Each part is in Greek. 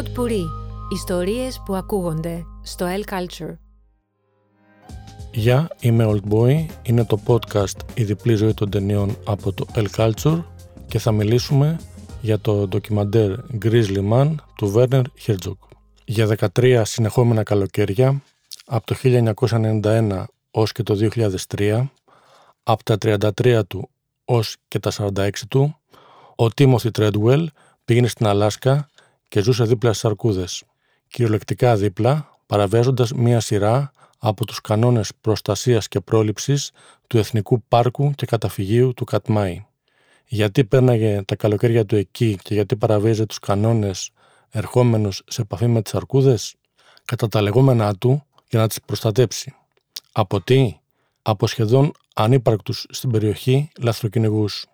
Pod Puri. Ιστορίες που ακούγονται στο El Culture. Γεια, είμαι Old Boy. Είναι το podcast «Η διπλή ζωή των ταινιών» από το El Culture και θα μιλήσουμε για το ντοκιμαντέρ Grizzly Man του Werner Herzog. Για 13 συνεχόμενα καλοκαίρια, από το 1991 ως και το 2003, από τα 33 του ως και τα 46 του, ο Τίμωθη Τρέντουελ πήγαινε στην Αλάσκα και ζούσε δίπλα στις αρκούδες. Κυριολεκτικά δίπλα, παραβιάζοντας μία σειρά από τους κανόνες προστασίας και πρόληψης του Εθνικού Πάρκου και Καταφυγίου του Κατμάη. Γιατί πέρναγε τα καλοκαίρια του εκεί και γιατί παραβίαζε τους κανόνες ερχόμενους σε επαφή με τις αρκούδες, κατά τα λεγόμενά του για να τις προστατέψει. Από τι; Από σχεδόν ανύπαρκτους στην περιοχή λαθροκυνηγούς.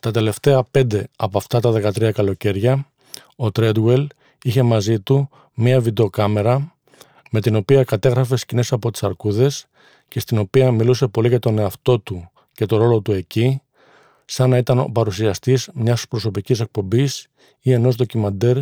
Τα τελευταία πέντε από αυτά τα 13 καλοκαίρια, ο Τρέντουελ είχε μαζί του μία βιντεοκάμερα με την οποία κατέγραφε σκηνές από τις αρκούδες και στην οποία μιλούσε πολύ για τον εαυτό του και το ρόλο του εκεί, σαν να ήταν ο παρουσιαστής μιας προσωπικής εκπομπής ή ενός ντοκιμαντέρ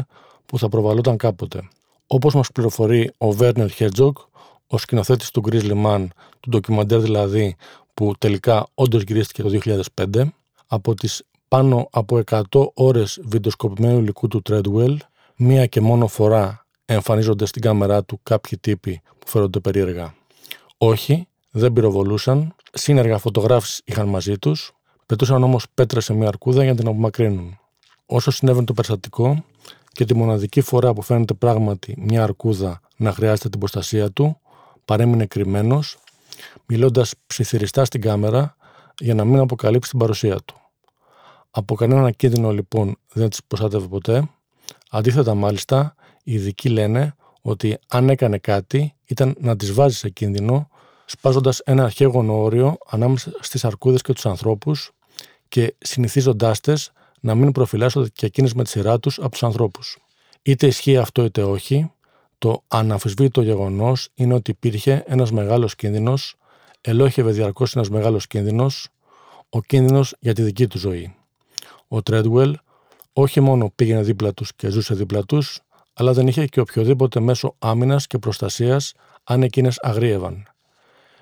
που θα προβαλόταν κάποτε. Όπως μας πληροφορεί ο Βέρνερ Χέτζοκ, ο σκηνοθέτης του Grizzly Man, του ντοκιμαντέρ δηλαδή που τελικά όντως γυρίστηκε το 2005, από τις πάνω από 100 ώρες βιντεοσκοπημένου υλικού του Treadwell, μία και μόνο φορά εμφανίζονται στην κάμερά του κάποιοι τύποι που φέρονται περίεργα. Όχι, δεν πυροβολούσαν, σύνεργα φωτογράφοι είχαν μαζί τους, πετούσαν όμως πέτρες σε μια αρκούδα για να την απομακρύνουν. Όσο συνέβαινε το περιστατικό και τη μοναδική φορά που φαίνεται πράγματι μια αρκούδα να χρειάζεται την προστασία του, παρέμεινε κρυμμένος, μιλώντας ψιθυριστά στην κάμερα για να μην αποκαλύψει την παρουσία του. Από κανένα κίνδυνο λοιπόν δεν τις προστάτευε ποτέ. Αντίθετα μάλιστα, οι ειδικοί λένε ότι αν έκανε κάτι ήταν να τις βάζει σε κίνδυνο σπάζοντας ένα αρχαίγωνο όριο ανάμεσα στις αρκούδες και τους ανθρώπους και συνηθίζοντάς τες να μην προφυλάσσονται και εκείνες με τη σειρά τους από τους ανθρώπους. Είτε ισχύει αυτό είτε όχι, το αναμφισβήτητο γεγονός είναι ότι υπήρχε ένας μεγάλος κίνδυνος, ελόχευε διαρκώς ένας μεγάλος κίνδυνος, ο κίνδυνος για τη δική του ζωή. Ο Τρέντουελ όχι μόνο πήγαινε δίπλα τους και ζούσε δίπλα τους, αλλά δεν είχε και οποιοδήποτε μέσο άμυνας και προστασίας αν εκείνες αγρίευαν.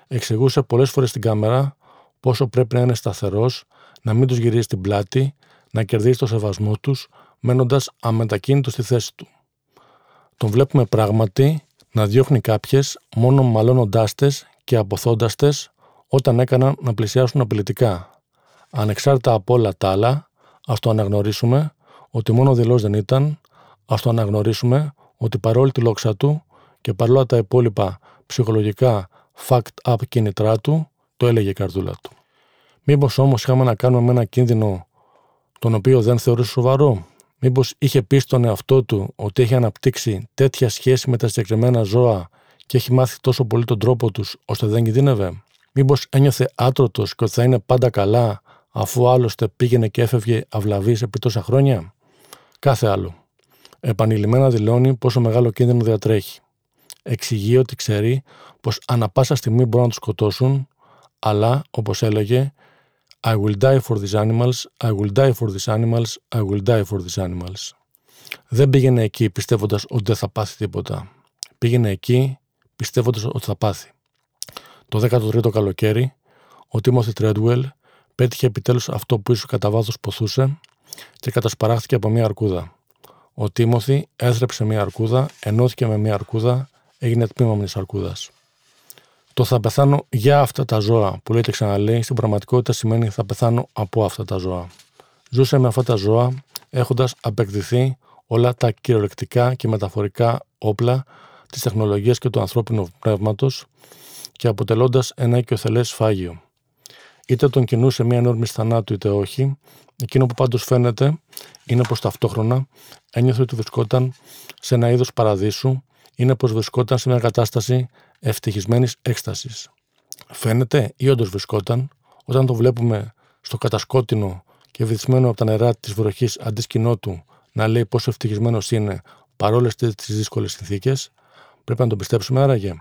Εξηγούσε πολλές φορές στην κάμερα πόσο πρέπει να είναι σταθερός, να μην τους γυρίζει την πλάτη, να κερδίσει το σεβασμό τους, μένοντας αμετακίνητος στη θέση του. Τον βλέπουμε πράγματι να διώχνει κάποιες μόνο μαλώνοντάς και αποθώντας όταν έκαναν να πλησιάσουν απειλητικά. Ανεξάρτητα από όλα τα άλλα, Α το αναγνωρίσουμε ότι μόνο δηλώ δεν ήταν, α το αναγνωρίσουμε ότι παρόλη τη λόξα του και παρόλα τα υπόλοιπα ψυχολογικά fact up κίνητρά του, το έλεγε η καρδούλα του. Μήπως όμως είχαμε να κάνουμε με ένα κίνδυνο τον οποίο δεν θεωρούσε σοβαρό; Μήπως είχε πει στον εαυτό του ότι έχει αναπτύξει τέτοια σχέση με τα συγκεκριμένα ζώα και έχει μάθει τόσο πολύ τον τρόπο τους ώστε δεν κινδύνευε; Μήπως ένιωθε άτρωτος και ότι θα είναι πάντα καλά αφού άλλωστε πήγαινε και έφευγε αυλαβής επί τόσα χρόνια; Κάθε άλλο. Επανειλημμένα δηλώνει πόσο μεγάλο κίνδυνο διατρέχει. Εξηγεί ότι ξέρει πως ανα πάσα στιγμή μπορούν να του σκοτώσουν, αλλά όπως έλεγε, I will die for these animals, I will die for these animals, I will die for these animals. Δεν πήγαινε εκεί πιστεύοντας ότι δεν θα πάθει τίποτα. Πήγαινε εκεί πιστεύοντας ότι θα πάθει. Το 13ο καλοκαίρι, ο Τίμωθη Τρέντουελ πέτυχε επιτέλους αυτό που ίσως κατά βάθος ποθούσε και κατασπαράχθηκε από μια αρκούδα. Ο Τίμωθη έθρεψε μια αρκούδα, ενώθηκε με μια αρκούδα, έγινε τμήμα μιας αρκούδας. Το θα πεθάνω για αυτά τα ζώα που λέει και ξαναλέει, στην πραγματικότητα σημαίνει θα πεθάνω από αυτά τα ζώα. Ζούσε με αυτά τα ζώα έχοντας απεκδηθεί όλα τα κυριολεκτικά και μεταφορικά όπλα τη τεχνολογία και του ανθρώπινου πνεύματος και αποτελώντας ένα οικειοθελές φάγιο. Είτε τον κινούσε μια ενόρμη θανάτου είτε όχι, εκείνο που πάντως φαίνεται είναι πως ταυτόχρονα ένιωθε ότι βρισκόταν σε ένα είδος παραδείσου, είναι πως βρισκόταν σε μια κατάσταση ευτυχισμένης έκστασης. Φαίνεται ή όντως βρισκόταν όταν το βλέπουμε στο κατασκότεινο και βυθισμένο από τα νερά της βροχής αντί σκηνό του να λέει πόσο ευτυχισμένος είναι παρόλες τις δύσκολες συνθήκες, πρέπει να το πιστέψουμε άραγε.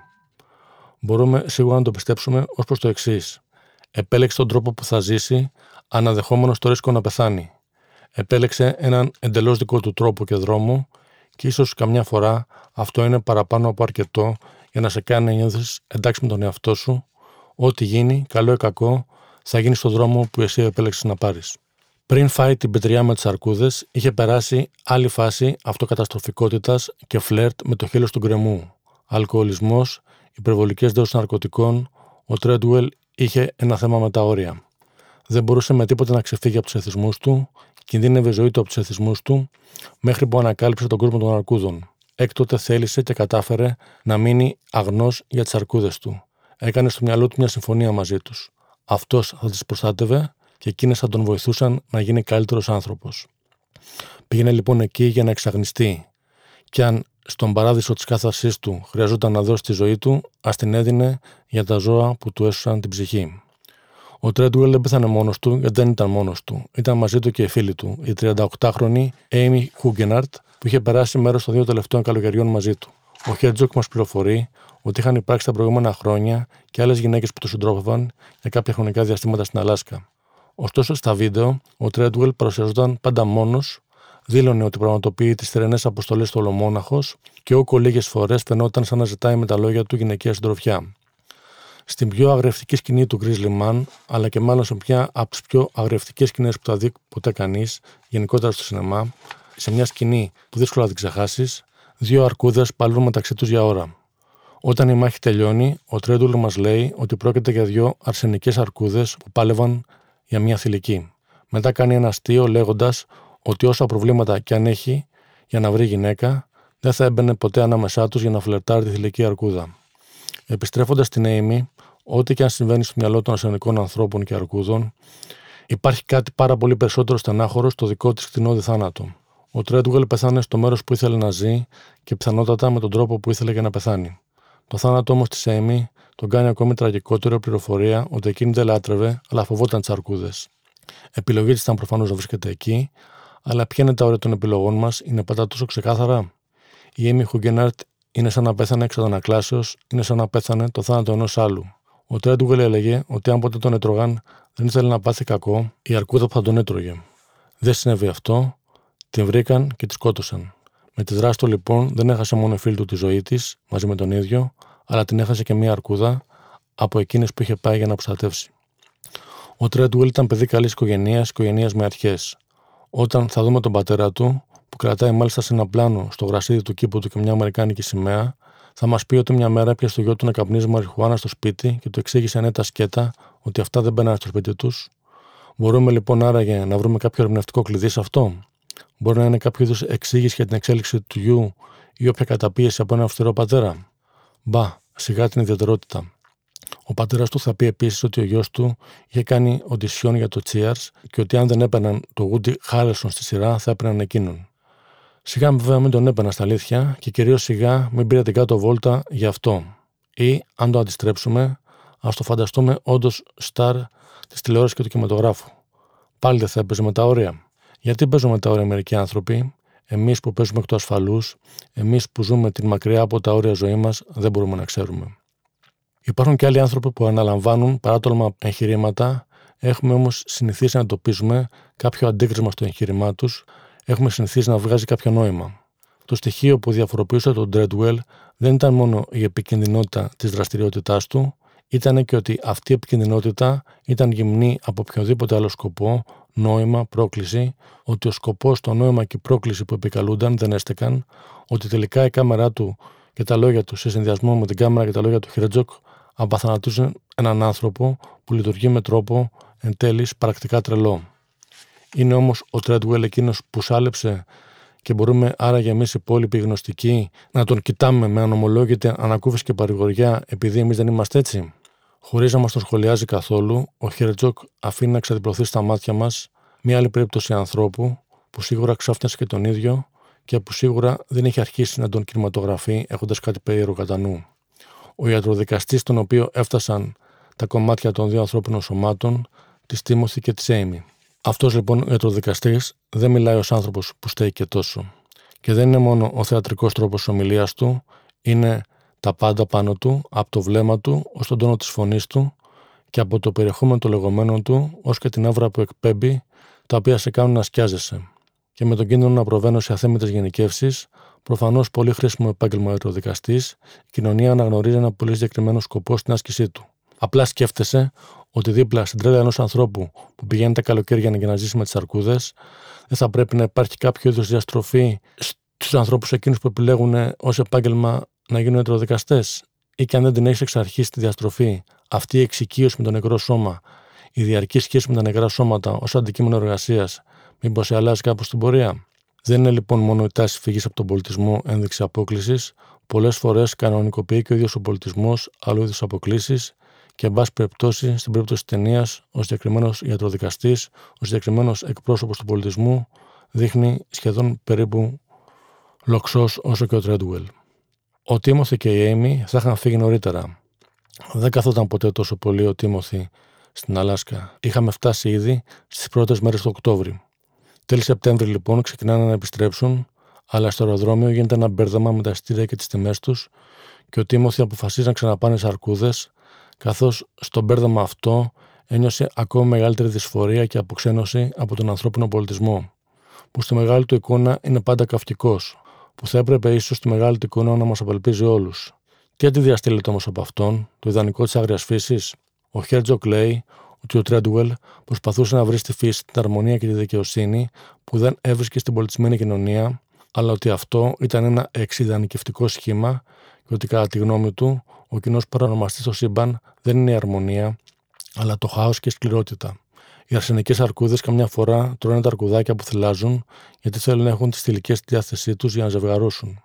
Μπορούμε σίγουρα να το πιστέψουμε ως προς το εξής. Επέλεξε τον τρόπο που θα ζήσει, αναδεχόμενος το ρίσκο να πεθάνει. Επέλεξε έναν εντελώς δικό του τρόπο και δρόμο και ίσως καμιά φορά αυτό είναι παραπάνω από αρκετό για να σε κάνει να νιώθεις εντάξει με τον εαυτό σου, ό,τι γίνει, καλό ή κακό, θα γίνει στον δρόμο που εσύ επέλεξες να πάρεις. Πριν φάει την πετριά με τις αρκούδες, είχε περάσει άλλη φάση αυτοκαταστροφικότητας και φλερτ με το χείλος του γκρεμού. Αλκοολισμός, υπερβολικές δόσεις ναρκωτικών, ο Τρέντουελ είχε ένα θέμα με τα όρια. Δεν μπορούσε με τίποτα να ξεφύγει από τους εθισμούς του, κινδύνευε ζωή του από τους εθισμούς του, μέχρι που ανακάλυψε τον κόσμο των αρκούδων. Έκτοτε θέλησε και κατάφερε να μείνει αγνός για τις αρκούδες του. Έκανε στο μυαλό του μια συμφωνία μαζί τους. Αυτός θα τις προστάτευε και εκείνες θα τον βοηθούσαν να γίνει καλύτερος άνθρωπος. Πήγαινε λοιπόν εκεί για να εξαγνιστεί. Και αν στον παράδεισο της κάθαρσής του χρειαζόταν να δώσει τη ζωή του, ας την έδινε για τα ζώα που του έσωσαν την ψυχή. Ο Τρέντουελ δεν πέθανε μόνος του, γιατί δεν ήταν μόνος του. Ήταν μαζί του και η φίλη του, η 38χρονη Amy Χούγκεναρτ, που είχε περάσει μέρος των δύο τελευταίων καλοκαιριών μαζί του. Ο Χέρτζοκ μας πληροφορεί ότι είχαν υπάρξει τα προηγούμενα χρόνια και άλλες γυναίκες που το συντρόφευαν για κάποια χρονικά διαστήματα στην Αλάσκα. Ωστόσο, στα βίντεο, ο Τρέντουελ παρουσιαζόταν πάντα μόνος, δήλωνε ότι πραγματοποιεί τις θερενέ αποστολές του Ολομόναχος και όκο λίγες φορές φαινόταν σαν να ζητάει με τα λόγια του γυναικεία συντροφιά. Στην πιο αγρευτική σκηνή του Grizzly Man, αλλά και μάλλον σε μια από τις πιο αγρευτικές σκηνές που θα δει ποτέ κανείς, γενικότερα στο σινεμά, σε μια σκηνή που δύσκολα να την ξεχάσεις, δύο αρκούδες παλούν μεταξύ τους για ώρα. Όταν η μάχη τελειώνει, ο Τρέντουλ μας λέει ότι πρόκειται για δύο αρσενικές αρκούδες που πάλευαν για μια θηλυκή. Μετά κάνει ένα αστείο λέγοντας ότι όσα προβλήματα κι αν έχει για να βρει γυναίκα, δεν θα έμπαινε ποτέ ανάμεσά τους για να φλερτάρει τη θηλυκή αρκούδα. Επιστρέφοντας στην Amy, ό,τι και αν συμβαίνει στο μυαλό των ασθενικών ανθρώπων και αρκούδων, υπάρχει κάτι πάρα πολύ περισσότερο στενάχωρο στο δικό της κτηνόδη θάνατο. Ο Τρέντουελ πεθάνε στο μέρος που ήθελε να ζει και πιθανότατα με τον τρόπο που ήθελε για να πεθάνει. Το θάνατο όμως της Amy τον κάνει ακόμη τραγικότερο πληροφορία ότι εκείνη δεν λάτρευε, αλλά φοβόταν τις αρκούδες. Επιλογή της ήταν προφανώς να βρίσκεται εκεί, αλλά ποια είναι τα όρια των επιλογών μας, είναι πάντα τόσο ξεκάθαρα; Η Amy Χουγκενάρτ είναι σαν να πέθανε εξ αντανακλάσεω, είναι σαν να πέθανε το θάνατο ενός άλλου. Ο Τρέντουγκελ έλεγε ότι αν ποτέ τον έτρωγαν δεν ήθελε να πάθει κακό η αρκούδα που θα τον έτρωγε. Δεν συνέβη αυτό, την βρήκαν και τη σκότωσαν. Με τη δράση του λοιπόν δεν έχασε μόνο φίλη του τη ζωή της μαζί με τον ίδιο, αλλά την έχασε και μία αρκούδα από εκείνες που είχε πάει για να προστατεύσει. Ο Τρέντουελ ήταν παιδί καλής οικογένεια, οικογένεια με αρχές. Όταν θα δούμε τον πατέρα του, που κρατάει μάλιστα σε ένα πλάνο στο γρασίδι του κήπου του και μια Αμερικάνικη σημαία, θα μας πει ότι μια μέρα πια στο γιο του να καπνίζει μαριχουάνα στο σπίτι και του εξήγησε ανέτα σκέτα ότι αυτά δεν μπαίνανε στο σπίτι τους. Μπορούμε λοιπόν άραγε να βρούμε κάποιο ερμηνευτικό κλειδί σε αυτό; Μπορεί να είναι κάποιο είδους εξήγηση για την εξέλιξη του γιου ή όποια καταπίεση από ένα αυστηρό πατέρα; Μπα, σιγά την ιδιαιτερότητα. Ο πατέρας του θα πει επίσης ότι ο γιος του είχε κάνει οντισιόν για το Cheers και ότι αν δεν έπαιρναν το Woody Harrelson στη σειρά θα έπαιρναν εκείνον. Σιγά βέβαια μην τον έπαιρνα στα αλήθεια και κυρίως σιγά μην πήρε την κάτω βόλτα γι' αυτό. Ή, αν το αντιστρέψουμε, ας το φανταστούμε όντως στάρ της τηλεόρασης και του κινηματογράφου. Πάλι δεν θα έπαιζε με τα όρια. Γιατί παίζουμε τα όρια μερικοί άνθρωποι, εμείς που παίζουμε εκ του ασφαλούς, εμείς που ζούμε την μακριά από τα όρια ζωή μας, δεν μπορούμε να ξέρουμε. Υπάρχουν και άλλοι άνθρωποι που αναλαμβάνουν παράτολμα εγχειρήματα, έχουμε όμως συνηθίσει να εντοπίζουμε κάποιο αντίκρισμα στο εγχείρημά τους, έχουμε συνηθίσει να βγάζει κάποιο νόημα. Το στοιχείο που διαφοροποιούσε τον Dreadwell δεν ήταν μόνο η επικίνδυνοτητα της δραστηριότητάς του, ήταν και ότι αυτή η επικίνδυνοτητα ήταν γυμνή από οποιοδήποτε άλλο σκοπό, νόημα, πρόκληση, ότι ο σκοπός, το νόημα και η πρόκληση που επικαλούνταν δεν έστεκαν, ότι τελικά η κάμερά του και τα λόγια του σε συνδυασμό με την κάμερα και τα λόγια του Χέρτζοκ απαθανατούσαν έναν άνθρωπο που λειτουργεί με τρόπο εν τέλει πρακτικά τρελό. Είναι όμως ο Τρέντουελ εκείνος που σάλεψε και μπορούμε άραγε εμείς οι υπόλοιποι γνωστικοί να τον κοιτάμε με ανομολόγητη ανακούφιση και παρηγοριά επειδή εμείς δεν είμαστε έτσι. Χωρίς να μας τον σχολιάζει καθόλου, ο Χέρτζοκ αφήνει να ξεδιπλωθεί στα μάτια μας μια άλλη περίπτωση ανθρώπου που σίγουρα ξάφνιασε και τον ίδιο και που σίγουρα δεν έχει αρχίσει να τον κινηματογραφεί έχοντας κάτι περίεργο κατά νου. Ο ιατροδικαστής, στον οποίο έφτασαν τα κομμάτια των δύο ανθρώπινων σωμάτων, του Τίμοθι και της Έιμη. Αυτός λοιπόν ο ιατροδικαστής δεν μιλάει ως άνθρωπος που στέκει και τόσο. Και δεν είναι μόνο ο θεατρικός τρόπος ομιλίας του, είναι τα πάντα πάνω του, από το βλέμμα του ως τον τόνο της φωνής του και από το περιεχόμενο των λεγόμενων του ως και την άβρα που εκπέμπει, τα οποία σε κάνουν να σκιάζεσαι. Και με τον κίνδυνο να προβαίνω σε αθέμητες γενικεύσεις, Προφανώς πολύ χρήσιμο επάγγελμα ο δικαστής, η κοινωνία αναγνωρίζει ένα πολύ συγκεκριμένο σκοπό στην άσκησή του. Απλά σκέφτεσαι ότι δίπλα στην τρέλα ενός ανθρώπου που πηγαίνει τα καλοκαίρια για να ζήσει με τις αρκούδες, δεν θα πρέπει να υπάρχει κάποιο είδους διαστροφή στους ανθρώπους εκείνους που επιλέγουν ως επάγγελμα να γίνουν ιατροδικαστές, ή και αν δεν την έχεις εξ αρχής τη διαστροφή, αυτή η εξοικείωση με το νεκρό σώμα, η διαρκή σχέση με τα νεκρά σώματα ως αντικείμενο εργασίας, μήπως σε αλλάζει κάπως την πορεία; Δεν είναι λοιπόν μόνο η τάση φυγής από τον πολιτισμό ένδειξη απόκλησης, πολλές φορές κανονικοποιεί και ο ίδιος ο πολιτισμός άλλου είδους αποκλήσεις και, εν πάση περιπτώσει, στην περίπτωση της ταινίας, ο συγκεκριμένος ιατροδικαστής, ο συγκεκριμένος εκπρόσωπος του πολιτισμού, δείχνει σχεδόν περίπου λοξός όσο και ο Τρέντουελ. Ο Τίμωθη και η Έιμι θα είχαν φύγει νωρίτερα. Δεν καθόταν ποτέ τόσο πολύ ο Τίμωθη στην Αλάσκα. Είχαμε φτάσει ήδη στις πρώτες μέρες του Οκτώβρη. Τέλη Σεπτέμβρη λοιπόν ξεκινάνε να επιστρέψουν, αλλά στο αεροδρόμιο γίνεται ένα μπέρδεμα με τα εισιτήρια και τις τιμές τους και ο Τίμωθη αποφασίζει να ξαναπάνε σε αρκούδες, καθώς στο μπέρδεμα αυτό ένιωσε ακόμα μεγαλύτερη δυσφορία και αποξένωση από τον ανθρώπινο πολιτισμό, που στη μεγάλη του εικόνα είναι πάντα χαοτικό, που θα έπρεπε ίσως στη μεγάλη του εικόνα να μας απελπίζει όλους. Τι αντιδιαστέλλεται όμως από αυτόν, το ιδανικό της άγριας φύσης, ο Χέρτζοκ λέει ότι ο Τρέντουελ προσπαθούσε να βρει στη φύση την αρμονία και τη δικαιοσύνη που δεν έβρισκε στην πολιτισμένη κοινωνία, αλλά ότι αυτό ήταν ένα εξιδανικευτικό σχήμα και ότι κατά τη γνώμη του ο κοινός παρονομαστής στο σύμπαν δεν είναι η αρμονία, αλλά το χάος και η σκληρότητα. Οι αρσενικές αρκούδες καμιά φορά τρώνε τα αρκουδάκια που θυλάζουν γιατί θέλουν να έχουν τις θηλυκές στη διάθεσή τους για να ζευγαρώσουν.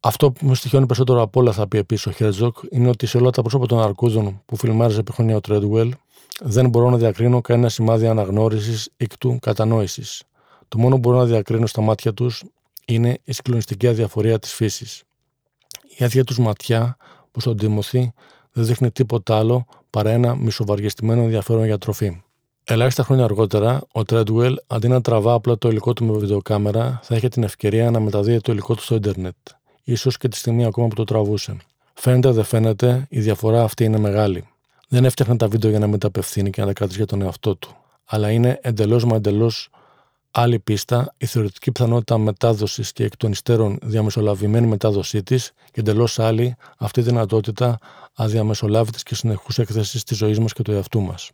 Αυτό που με στοιχειώνει περισσότερο από όλα, θα πει επίσης ο Χέρτζοκ, είναι ότι σε όλα τα πρόσωπα των αρκούδων που φιλμάριζε επί χρόνια ο Τρέντουελ, δεν μπορώ να διακρίνω κανένα σημάδι αναγνώρισης ή του κατανόησης. Το μόνο που μπορώ να διακρίνω στα μάτια τους είναι η συγκλονιστική αδιαφορία της φύσης. Η άδεια τους ματιά, που στον Τίμωθη δεν δείχνει τίποτα άλλο παρά ένα μισοβαριεστημένο ενδιαφέρον για τροφή. Ελάχιστα χρόνια αργότερα, ο Τρέντουελ αντί να τραβά απλά το υλικό του με βιντεοκάμερα, θα είχε την ευκαιρία να μεταδίδει το υλικό του στο Ιντερνετ ίσως και τη στιγμή ακόμα που το τραβούσε. Φαίνεται δεν φαίνεται, η διαφορά αυτή είναι μεγάλη. Δεν έφτιαχνε τα βίντεο για να μεταπευθύνει και να τα κρατήσει για τον εαυτό του. Αλλά είναι εντελώς μα εντελώς άλλη πίστα η θεωρητική πιθανότητα μετάδοσης και εκ των υστέρων διαμεσολαβημένη μετάδοσή της και εντελώς άλλη αυτή η δυνατότητα αδιαμεσολάβητης και συνεχούς έκθεσης της ζωής μας και του εαυτού μας.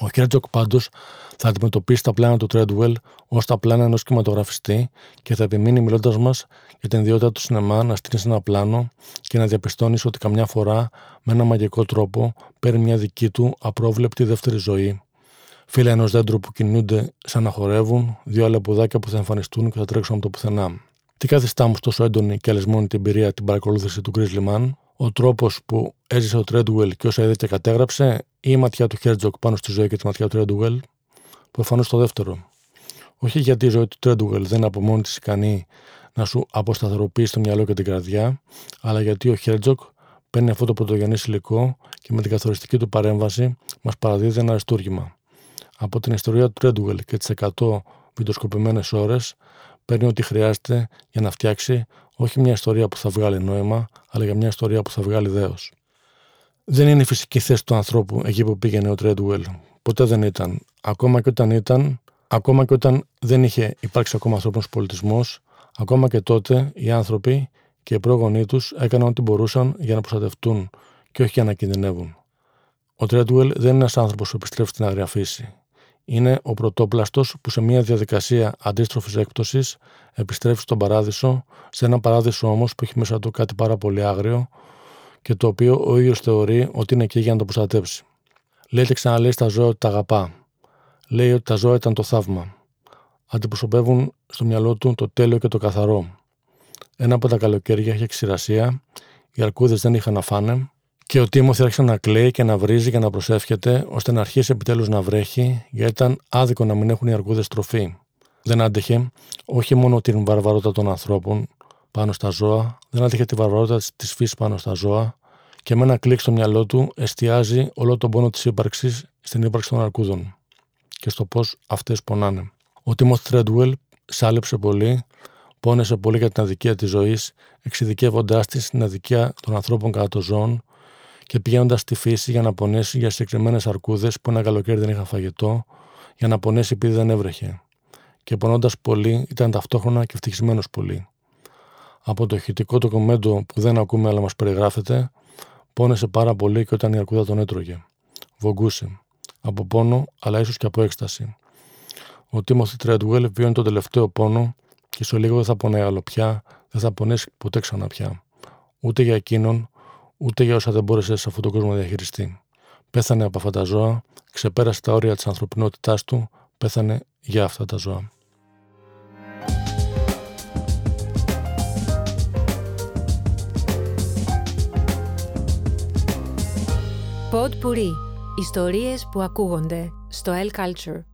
Ο Χέρτζοκ πάντως θα αντιμετωπίσει τα πλάνα του Τρέντουελ ως τα πλάνα ενός κινηματογραφιστή και θα επιμείνει μιλώντας μας για την ιδιότητα του σινεμά να στήνεις ένα πλάνο και να διαπιστώνεις ότι καμιά φορά με ένα μαγικό τρόπο παίρνει μια δική του απρόβλεπτη δεύτερη ζωή. Φύλλα ενός δέντρου που κινούνται σαν να χορεύουν, δύο αλεπουδάκια που θα εμφανιστούν και θα τρέξουν από το πουθενά. Τι καθιστά όμως τόσο έντονη και αλησμόνητη εμπειρία την παρακολούθηση του Grizzly Man, ο τρόπος που έζησε ο Τρέντουελ και όσα είδε και κατέγραψε, ή η ματιά του Χέρτζογκ πάνω στη ζωή και τη ματιά του Τρέντουελ, προφανώς το δεύτερο. Όχι γιατί η ζωή του Τρέντουελ δεν είναι από μόνη της ικανή να σου αποσταθεροποιήσει το μυαλό και την καρδιά, αλλά γιατί ο Χέρτζογκ παίρνει αυτό το πρωτογενή υλικό και με την καθοριστική του παρέμβαση μας παραδίδει ένα αριστούργημα. Από την ιστορία του Τρέντουελ και τις 100 βιντεοσκοπημένες ώρες, παίρνει ό,τι χρειάζεται για να φτιάξει όχι μια ιστορία που θα βγάλει νόημα, αλλά για μια ιστορία που θα βγάλει δέος. Δεν είναι η φυσική θέση του ανθρώπου εκεί που πήγαινε ο Τρέντουελ. Ποτέ δεν ήταν. Ακόμα και όταν ήταν, ακόμα και όταν δεν είχε υπάρξει ακόμα ανθρώπινος πολιτισμός, ακόμα και τότε οι άνθρωποι και οι πρόγονοί τους έκαναν ό,τι μπορούσαν για να προστατευτούν και όχι για να κινδυνεύουν. Ο Τρέντουελ δεν είναι ένας άνθρωπος που επιστρέφει στην αγρία φύση είναι ο πρωτόπλαστος που σε μια διαδικασία αντίστροφης έκπτωσης επιστρέφει στον παράδεισο, σε ένα παράδεισο όμως που έχει μέσα του κάτι πάρα πολύ άγριο και το οποίο ο ίδιος θεωρεί ότι είναι εκεί για να το προστατέψει. Λέει και ξαναλέει στα ζώα ότι τα αγαπά. Λέει ότι τα ζώα ήταν το θαύμα. Αντιπροσωπεύουν στο μυαλό του το τέλειο και το καθαρό. Ένα από τα καλοκαίρια είχε ξηρασία, οι αρκούδες δεν είχαν να φάνε και ο Τίμωθη άρχισε να κλαίει και να βρίζει και να προσεύχεται, ώστε να αρχίσει επιτέλους να βρέχει, γιατί ήταν άδικο να μην έχουν οι αρκούδε τροφή. Δεν άντεχε όχι μόνο την βαρβαρότητα των ανθρώπων πάνω στα ζώα, δεν άντεχε τη βαρβαρότητα της φύσης πάνω στα ζώα, και με ένα κλικ στο μυαλό του εστιάζει όλο τον πόνο της ύπαρξης στην ύπαρξη των αρκούδων και στο πώς αυτές πονάνε. Ο Τίμωθ Τρέντουελ σάλεψε πολύ, πόνεσε πολύ για την αδικία της ζωής, εξειδικεύοντάς της στην αδικία των ανθρώπων κατά των ζώων, και πηγαίνοντας στη φύση για να πονέσει για συγκεκριμένες αρκούδες που ένα καλοκαίρι δεν είχαν φαγητό, για να πονέσει επειδή δεν έβρεχε. Και πονώντας πολύ, ήταν ταυτόχρονα και ευτυχισμένος πολύ. Από το ηχητικό το κομμέντο που δεν ακούμε αλλά μας περιγράφεται, πόνεσε πάρα πολύ και όταν η αρκούδα τον έτρωγε. Βογκούσε. Από πόνο, αλλά ίσως και από έκσταση. Ο Τίμωθη Τρέντουελ βιώνει τον τελευταίο πόνο και σε λίγο δεν θα πονάει άλλο πια, δεν θα πονέσει ποτέ ξανά πια. Ούτε για εκείνον, ούτε για όσα δεν μπόρεσε σε αυτόν τον κόσμο να διαχειριστεί. Πέθανε από αυτά τα ζώα, ξεπέρασε τα όρια της ανθρωπινότητάς του, πέθανε για αυτά τα ζώα. Pod Puri. Ιστορίες που ακούγονται στο El Culture.